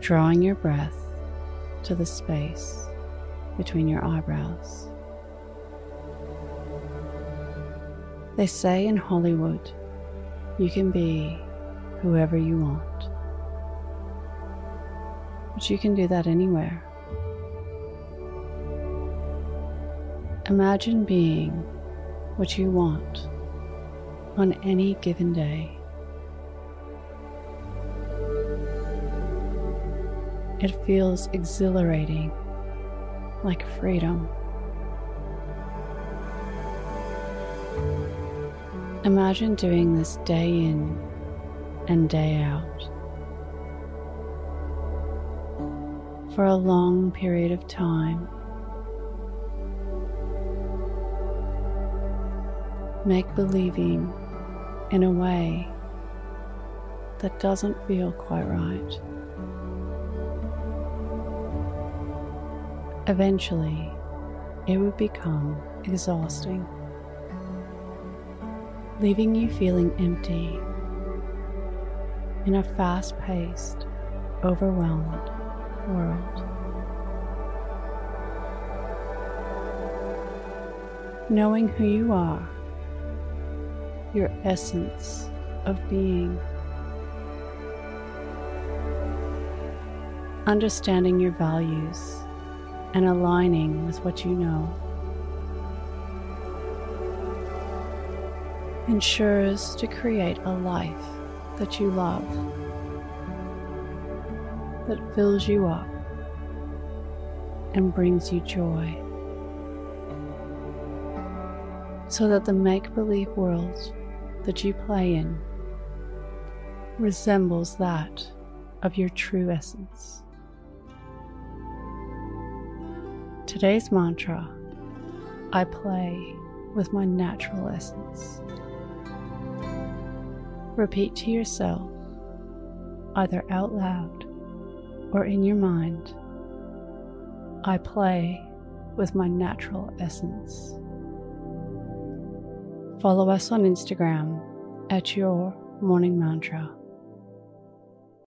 Drawing your breath to the space between your eyebrows. They say in Hollywood, you can be whoever you want. But you can do that anywhere. Imagine being what you want on any given day. It feels exhilarating, like freedom. Imagine doing this day in and day out for a long period of time. Make believing in a way that doesn't feel quite right. Eventually, it would become exhausting, leaving you feeling empty in a fast paced, overwhelmed world. Knowing who you are, your essence of being, understanding your values and aligning with what you know. ensures to create a life that you love, that fills you up and brings you joy, so that the make believe world that you play in resembles that of your true essence. Today's mantra I play with my natural essence. Repeat to yourself, either out loud or in your mind, I play with my natural essence. Follow us on Instagram at Your Morning Mantra.